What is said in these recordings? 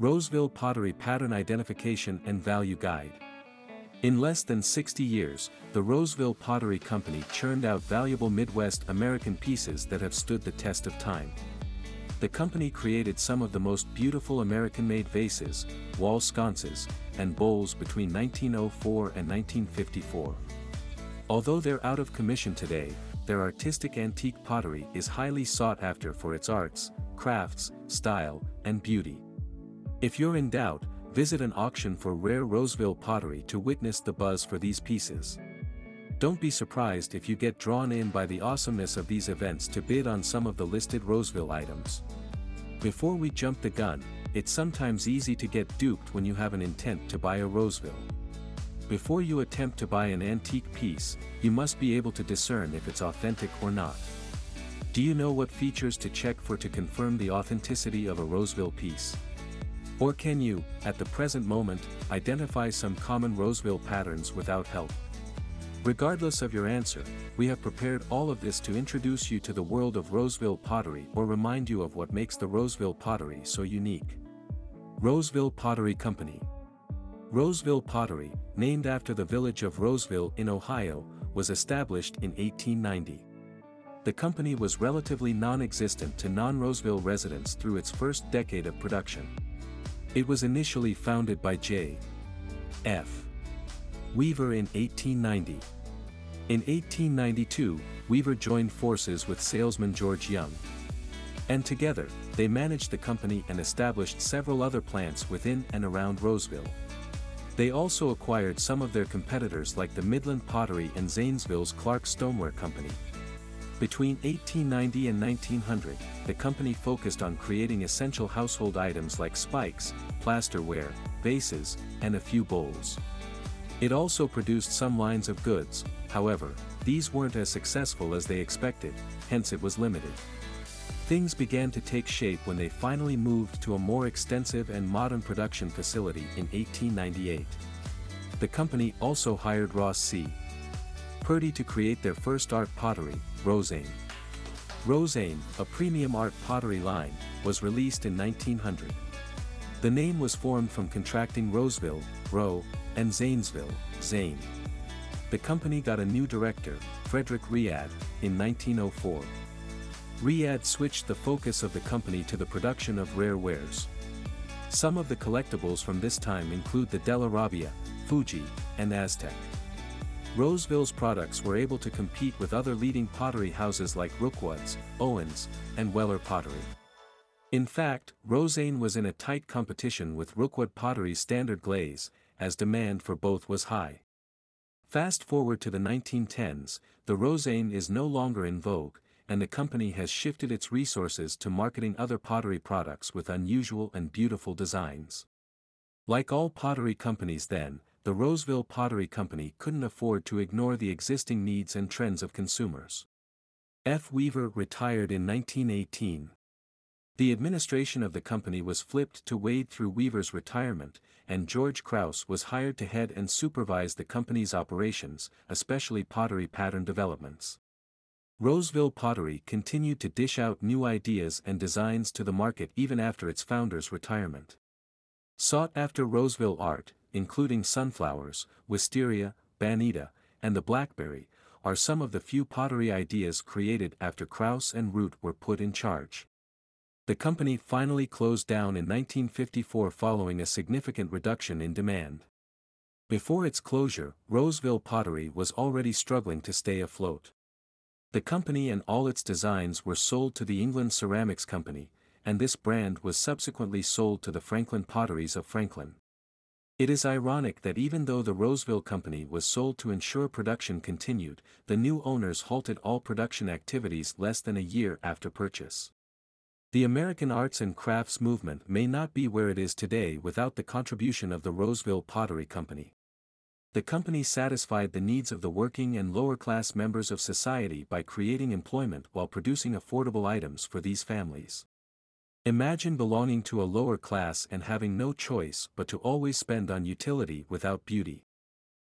Roseville Pottery Pattern Identification and Value Guide. In less than 60 years, the Roseville Pottery Company churned out valuable Midwest American pieces that have stood the test of time. The company created some of the most beautiful American-made vases, wall sconces, and bowls between 1904 and 1954. Although they're out of commission today, their artistic antique pottery is highly sought after for its arts, crafts, style, and beauty. If you're in doubt, visit an auction for rare Roseville pottery to witness the buzz for these pieces. Don't be surprised if you get drawn in by the awesomeness of these events to bid on some of the listed Roseville items. Before we jump the gun, it's sometimes easy to get duped when you have an intent to buy a Roseville. Before you attempt to buy an antique piece, you must be able to discern if it's authentic or not. Do you know what features to check for to confirm the authenticity of a Roseville piece? Or can you, at the present moment, identify some common Roseville patterns without help? Regardless of your answer, we have prepared all of this to introduce you to the world of Roseville pottery or remind you of what makes the Roseville pottery so unique. Roseville Pottery Company Roseville Pottery, named after the village of Roseville in Ohio, was established in 1890. The company was relatively non-existent to non-Roseville residents through its first decade of production. It was initially founded by J. F. Weaver in 1890. In 1892, Weaver joined forces with salesman George Young. And together, they managed the company and established several other plants within and around Roseville. They also acquired some of their competitors like the Midland Pottery and Zanesville's Clark Stoneware Company. Between 1890 and 1900, the company focused on creating essential household items like spikes, plasterware, vases, and a few bowls. It also produced some lines of goods, however, these weren't as successful as they expected, hence it was limited. Things began to take shape when they finally moved to a more extensive and modern production facility in 1898. The company also hired Ross C. Purdy to create their first art pottery, Rozane. Rozane, a premium art pottery line, was released in 1900. The name was formed from contracting Roseville, Roe, and Zanesville, Zane. The company got a new director, Frederick Rhead, in 1904. Rhead switched the focus of the company to the production of rare wares. Some of the collectibles from this time include the Della Robbia, Fuji, and Aztec. Roseville's products were able to compete with other leading pottery houses like Rookwoods, Owens, and Weller Pottery. In fact, Rozane was in a tight competition with Rookwood Pottery's standard glaze, as demand for both was high. Fast forward to the 1910s, the Rozane is no longer in vogue, and the company has shifted its resources to marketing other pottery products with unusual and beautiful designs. Like all pottery companies then, the Roseville Pottery Company couldn't afford to ignore the existing needs and trends of consumers. F. Weaver retired in 1918. The administration of the company was flipped to wade through Weaver's retirement, and George Krause was hired to head and supervise the company's operations, especially pottery pattern developments. Roseville Pottery continued to dish out new ideas and designs to the market even after its founder's retirement. Sought after Roseville art, including sunflowers, wisteria, Baneda, and the blackberry, are some of the few pottery ideas created after Krause and Root were put in charge. The company finally closed down in 1954 following a significant reduction in demand. Before its closure, Roseville Pottery was already struggling to stay afloat. The company and all its designs were sold to the England Ceramics Company, and this brand was subsequently sold to the Franklin Potteries of Franklin. It is ironic that even though the Roseville Company was sold to ensure production continued, the new owners halted all production activities less than a year after purchase. The American arts and crafts movement may not be where it is today without the contribution of the Roseville Pottery Company. The company satisfied the needs of the working and lower-class members of society by creating employment while producing affordable items for these families. Imagine belonging to a lower class and having no choice but to always spend on utility without beauty.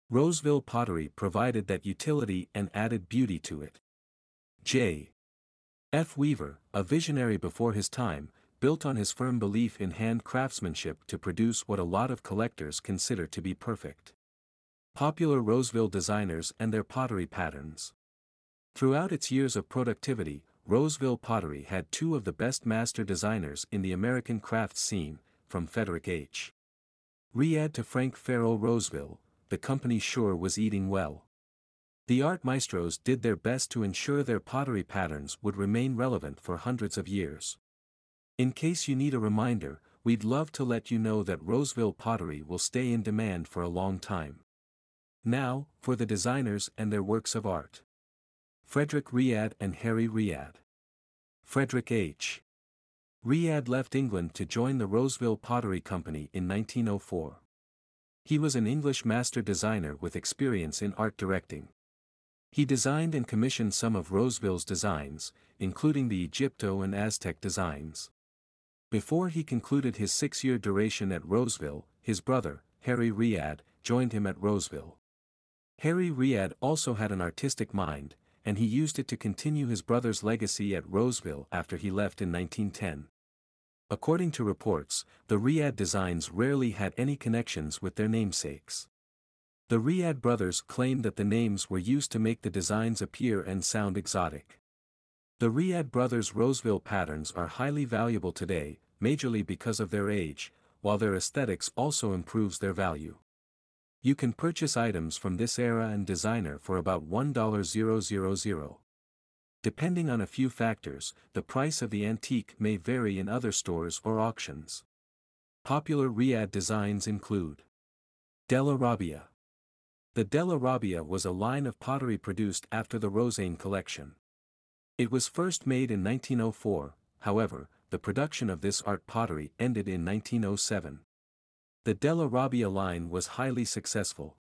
Roseville Pottery provided that utility and added beauty to it. J. F. Weaver, a visionary before his time, built on his firm belief in hand craftsmanship to produce what a lot of collectors consider to be perfect. Popular Roseville designers and their pottery patterns. Throughout its years of productivity, Roseville Pottery had two of the best master designers in the American craft scene, from Frederick H. Rhead to Frank Ferrell Roseville, the company sure was eating well. The art maestros did their best to ensure their pottery patterns would remain relevant for hundreds of years. In case you need a reminder, we'd love to let you know that Roseville pottery will stay in demand for a long time. Now, for the designers and their works of art. Frederick Rhead and Harry Rhead. Frederick H. Rhead left England to join the Roseville Pottery Company in 1904. He was an English master designer with experience in art directing. He designed and commissioned some of Roseville's designs, including the Egypto and Aztec designs. Before he concluded his six-year duration at Roseville, his brother, Harry Rhead, joined him at Roseville. Harry Rhead also had an artistic mind, and he used it to continue his brother's legacy at Roseville after he left in 1910. According to reports, the Rhead designs rarely had any connections with their namesakes. The Rhead brothers claimed that the names were used to make the designs appear and sound exotic. The Rhead brothers' Roseville patterns are highly valuable today, majorly because of their age, while their aesthetics also improves their value. You can purchase items from this era and designer for about $1,000. Depending on a few factors, the price of the antique may vary in other stores or auctions. Popular Rhead designs include Della Robbia. The Della Robbia was a line of pottery produced after the Rozane collection. It was first made in 1904, however, the production of this art pottery ended in 1907. The Della Robbia line was highly successful.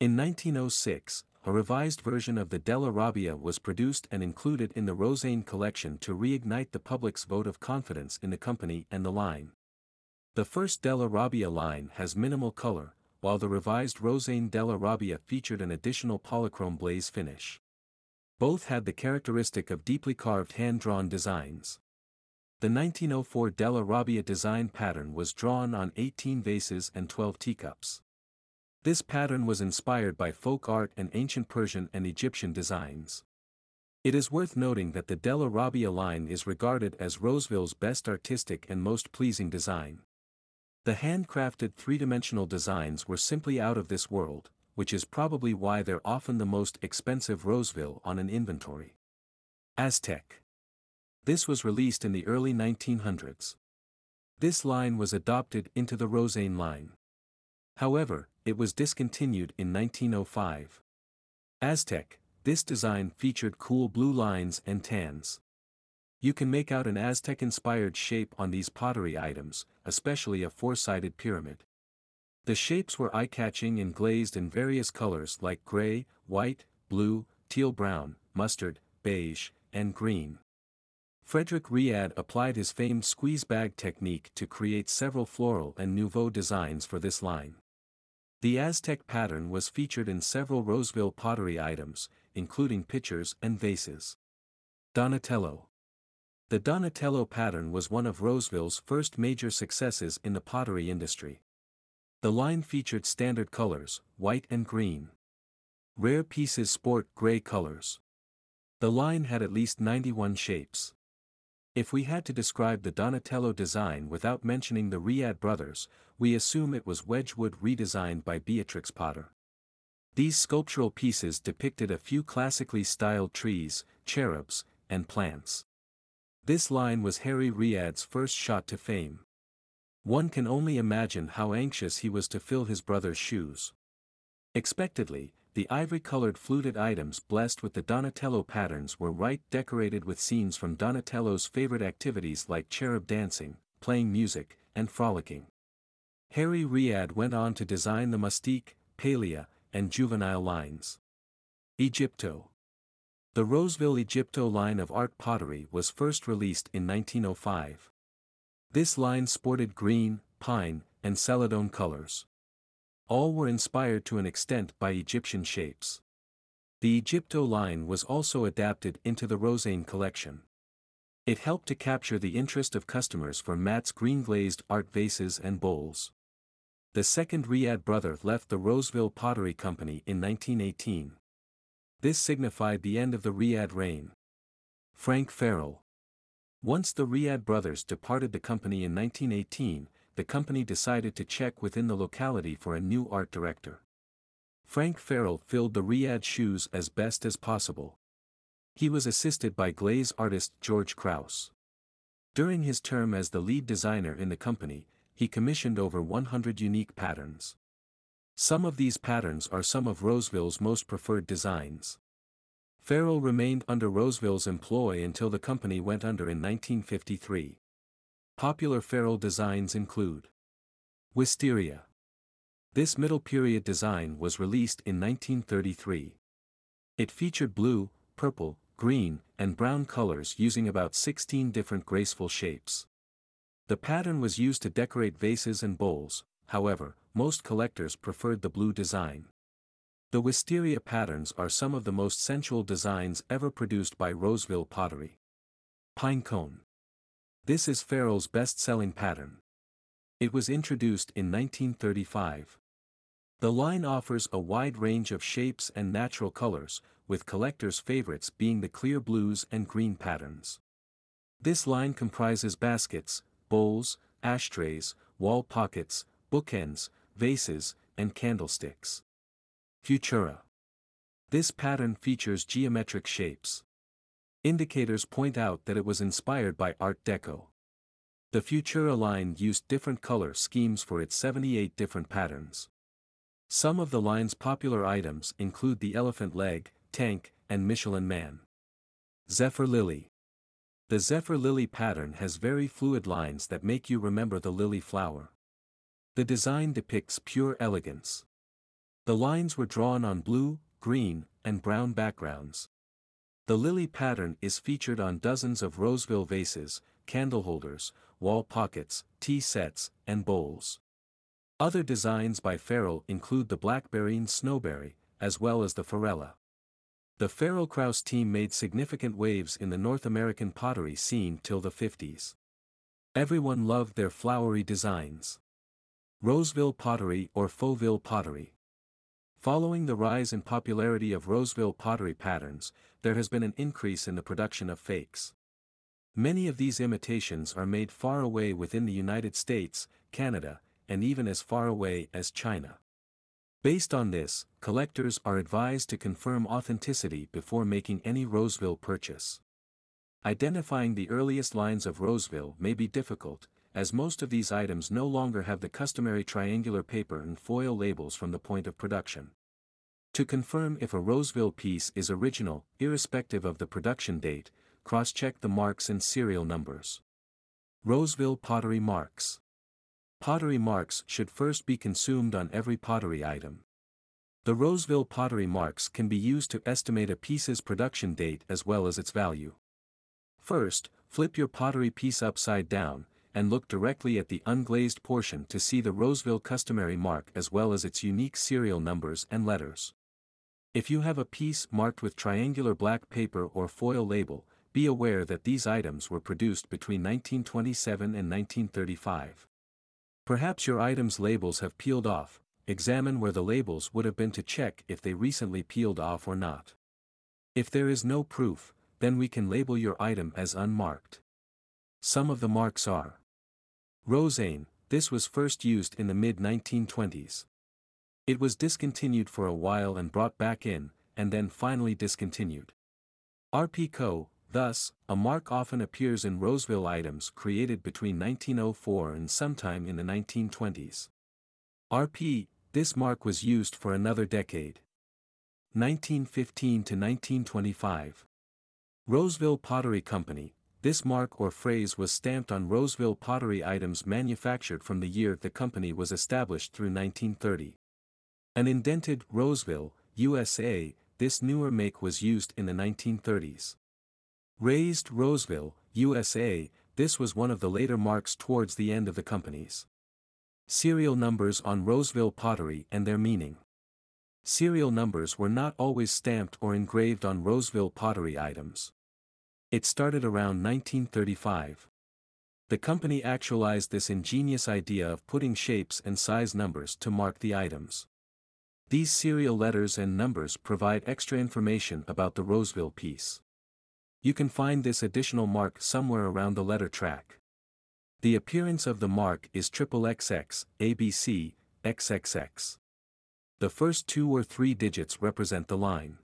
In 1906, a revised version of the Della Robbia was produced and included in the Rozane collection to reignite the public's vote of confidence in the company and the line. The first Della Robbia line has minimal color, while the revised Rozane Della Robbia featured an additional polychrome blaze finish. Both had the characteristic of deeply carved hand-drawn designs. The 1904 Della Robbia design pattern was drawn on 18 vases and 12 teacups. This pattern was inspired by folk art and ancient Persian and Egyptian designs. It is worth noting that the Della Robbia line is regarded as Roseville's best artistic and most pleasing design. The handcrafted three-dimensional designs were simply out of this world, which is probably why they're often the most expensive Roseville on an inventory. Aztec this was released in the early 1900s. This line was adopted into the Rozane line. However, it was discontinued in 1905. Aztec, this design featured cool blue lines and tans. You can make out an Aztec-inspired shape on these pottery items, especially a four-sided pyramid. The shapes were eye-catching and glazed in various colors like gray, white, blue, teal-brown, mustard, beige, and green. Frederick Rhead applied his famed squeeze bag technique to create several floral and nouveau designs for this line. The Aztec pattern was featured in several Roseville pottery items, including pitchers and vases. Donatello The Donatello pattern was one of Roseville's first major successes in the pottery industry. The line featured standard colors, white and green. Rare pieces sport gray colors. The line had at least 91 shapes. If we had to describe the Donatello design without mentioning the Rhead brothers, we assume it was Wedgwood redesigned by Beatrix Potter. These sculptural pieces depicted a few classically styled trees, cherubs, and plants. This line was Harry Rhead's first shot to fame. One can only imagine how anxious he was to fill his brother's shoes. Expectedly, the ivory-colored fluted items blessed with the Donatello patterns were right decorated with scenes from Donatello's favorite activities like cherub dancing, playing music, and frolicking. Harry Rhead went on to design the Mostique, Pauleo, and Juvenile lines. Egypto The Roseville Egypto line of art pottery was first released in 1905. This line sported green, pine, and celadone colors. All were inspired to an extent by Egyptian shapes. The Egypto line was also adapted into the Rozane collection. It helped to capture the interest of customers for Matt's green-glazed art vases and bowls. The second Rhead brother left the Roseville Pottery Company in 1918. This signified the end of the Rhead reign. Frank Ferrell. Once the Rhead brothers departed the company in 1918, the company decided to check within the locality for a new art director. Frank Ferrell filled the Rhead shoes as best as possible. He was assisted by glaze artist George Krause. During his term as the lead designer in the company, he commissioned over 100 unique patterns. Some of these patterns are some of Roseville's most preferred designs. Ferrell remained under Roseville's employ until the company went under in 1953. Popular Ferrell designs include Wisteria. This middle period design was released in 1933. It featured blue, purple, green, and brown colors using about 16 different graceful shapes. The pattern was used to decorate vases and bowls, however, most collectors preferred the blue design. The wisteria patterns are some of the most sensual designs ever produced by Roseville pottery. Pinecone. This is Ferrell's best-selling pattern. It was introduced in 1935. The line offers a wide range of shapes and natural colors, with collectors' favorites being the clear blues and green patterns. This line comprises baskets, bowls, ashtrays, wall pockets, bookends, vases, and candlesticks. Futura. This pattern features geometric shapes. Indicators point out that it was inspired by Art Deco. The Futura line used different color schemes for its 78 different patterns. Some of the line's popular items include the elephant leg, tank, and Michelin man. Zephyr Lily. The Zephyr lily pattern has very fluid lines that make you remember the lily flower. The design depicts pure elegance. The lines were drawn on blue, green, and brown backgrounds. The lily pattern is featured on dozens of Roseville vases, candle holders, wall pockets, tea sets, and bowls. Other designs by Ferrell include the blackberry and snowberry, as well as the Ferella. The Ferrell Krause team made significant waves in the North American pottery scene till the 50s. Everyone loved their flowery designs. Roseville pottery or Fauville pottery. Following the rise in popularity of Roseville pottery patterns, there has been an increase in the production of fakes. Many of these imitations are made far away within the United States, Canada, and even as far away as China. Based on this, collectors are advised to confirm authenticity before making any Roseville purchase. Identifying the earliest lines of Roseville may be difficult, as most of these items no longer have the customary triangular paper and foil labels from the point of production. To confirm if a Roseville piece is original, irrespective of the production date, cross-check the marks and serial numbers. Roseville Pottery Marks Pottery marks should first be consumed on every pottery item. The Roseville pottery marks can be used to estimate a piece's production date as well as its value. First, flip your pottery piece upside down, and look directly at the unglazed portion to see the Roseville customary mark as well as its unique serial numbers and letters. If you have a piece marked with triangular black paper or foil label, be aware that these items were produced between 1927 and 1935. Perhaps your item's labels have peeled off, examine where the labels would have been to check if they recently peeled off or not. If there is no proof, then we can label your item as unmarked. Some of the marks are Rozane, this was first used in the mid-1920s. It was discontinued for a while and brought back in, and then finally discontinued. RP Co., Thus, a mark often appears in Roseville items created between 1904 and sometime in the 1920s. RP, this mark was used for another decade. 1915 to 1925. Roseville Pottery Company, this mark or phrase was stamped on Roseville pottery items manufactured from the year the company was established through 1930. An indented Roseville, USA, this newer make was used in the 1930s. Raised Roseville, USA, this was one of the later marks towards the end of the company's. Serial numbers on Roseville pottery and their meaning. Serial numbers were not always stamped or engraved on Roseville pottery items. It started around 1935. The company actualized this ingenious idea of putting shapes and size numbers to mark the items. These serial letters and numbers provide extra information about the Roseville piece. You can find this additional mark somewhere around the letter track. The appearance of the mark is triple XX, ABC, XXX. The first two or three digits represent the line.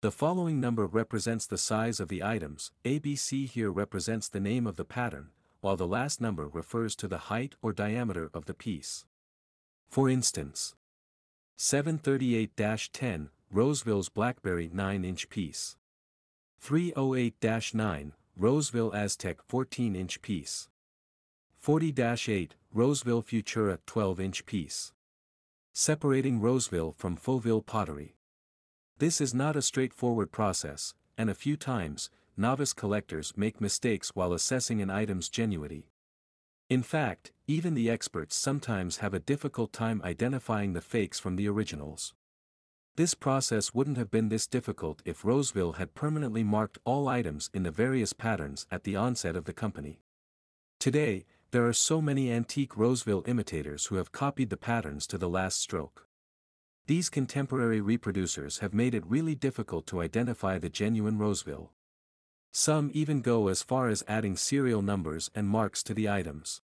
The following number represents the size of the items, ABC here represents the name of the pattern, while the last number refers to the height or diameter of the piece. For instance, 738-10, Roseville's Blackberry 9-inch piece. 308-9, Roseville Aztec 14-inch piece. 40-8, Roseville Futura 12-inch piece. Separating Roseville from Fauville pottery. This is not a straightforward process, and a few times, novice collectors make mistakes while assessing an item's genuity. In fact, even the experts sometimes have a difficult time identifying the fakes from the originals. This process wouldn't have been this difficult if Roseville had permanently marked all items in the various patterns at the onset of the company. Today, there are so many antique Roseville imitators who have copied the patterns to the last stroke. These contemporary reproducers have made it really difficult to identify the genuine Roseville. Some even go as far as adding serial numbers and marks to the items.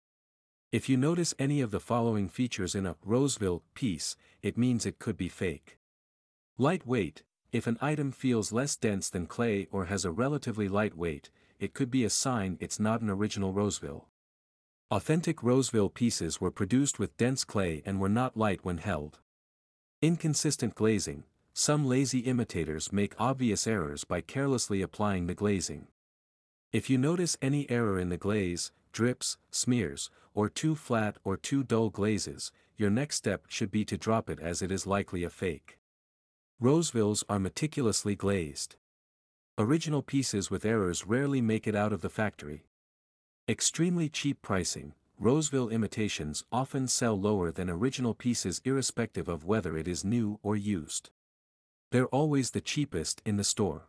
If you notice any of the following features in a Roseville piece, it means it could be fake. Lightweight, if an item feels less dense than clay or has a relatively light weight, it could be a sign it's not an original Roseville. Authentic Roseville pieces were produced with dense clay and were not light when held. Inconsistent glazing, some lazy imitators make obvious errors by carelessly applying the glazing. If you notice any error in the glaze, drips, smears, or too flat or too dull glazes, your next step should be to drop it as it is likely a fake. Rosevilles are meticulously glazed. Original pieces with errors rarely make it out of the factory. Extremely cheap pricing, Roseville imitations often sell lower than original pieces irrespective of whether it is new or used. They're always the cheapest in the store.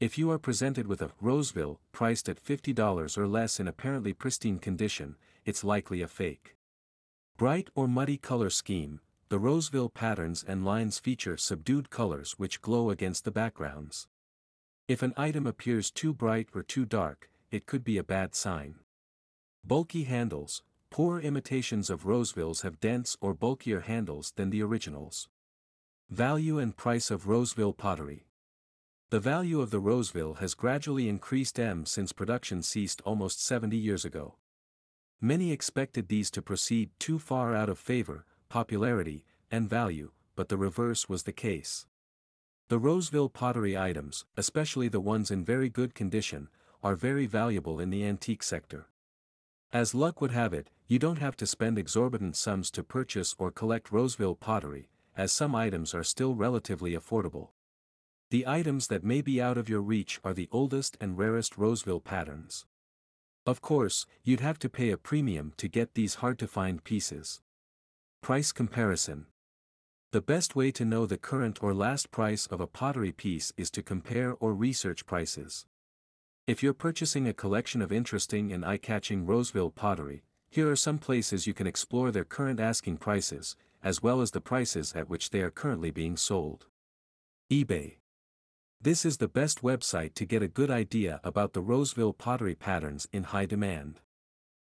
If you are presented with a Roseville priced at $50 or less in apparently pristine condition, it's likely a fake. Bright or muddy color scheme, the Roseville patterns and lines feature subdued colors which glow against the backgrounds. If an item appears too bright or too dark, it could be a bad sign. Bulky handles, poor imitations of Rosevilles have dense or bulkier handles than the originals. Value and price of Roseville pottery. The value of the Roseville has gradually increased M since production ceased almost 70 years ago. Many expected these to proceed too far out of favor, popularity, and value, but the reverse was the case. The Roseville pottery items, especially the ones in very good condition, are very valuable in the antique sector. As luck would have it, you don't have to spend exorbitant sums to purchase or collect Roseville pottery, as some items are still relatively affordable. The items that may be out of your reach are the oldest and rarest Roseville patterns. Of course, you'd have to pay a premium to get these hard-to-find pieces. Price comparison. The best way to know the current or last price of a pottery piece is to compare or research prices. If you're purchasing a collection of interesting and eye-catching Roseville pottery, here are some places you can explore their current asking prices, as well as the prices at which they are currently being sold. eBay. This is the best website to get a good idea about the Roseville pottery patterns in high demand.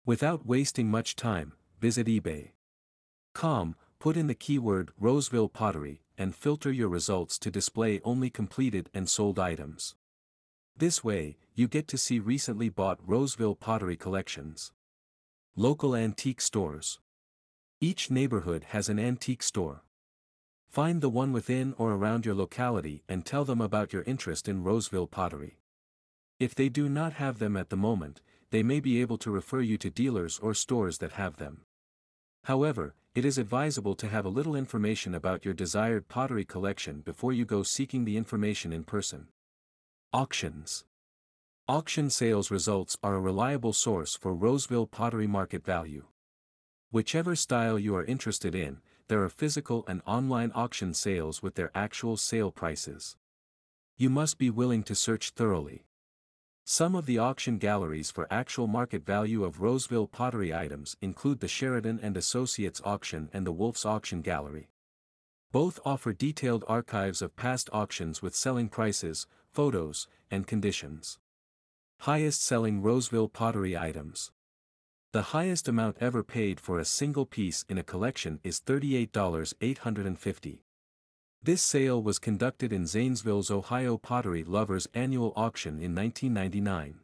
Without wasting much time, visit eBay.com, put in the keyword Roseville pottery, and filter your results to display only completed and sold items. This way, you get to see recently bought Roseville pottery collections. Local antique stores. Each neighborhood has an antique store. Find the one within or around your locality and tell them about your interest in Roseville pottery. If they do not have them at the moment, they may be able to refer you to dealers or stores that have them. However, it is advisable to have a little information about your desired pottery collection before you go seeking the information in person. Auctions Auction sales results are a reliable source for Roseville pottery market value. Whichever style you are interested in, there are physical and online auction sales with their actual sale prices. You must be willing to search thoroughly. Some of the auction galleries for actual market value of Roseville pottery items include the Sheridan and Associates Auction and the Wolf's Auction Gallery. Both offer detailed archives of past auctions with selling prices, photos, and conditions. Highest selling Roseville pottery items. The highest amount ever paid for a single piece in a collection is $38,850. This sale was conducted in Zanesville's Ohio Pottery Lovers Annual Auction in 1999.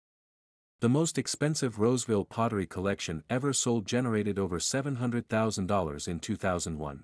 The most expensive Roseville pottery collection ever sold generated over $700,000 in 2001.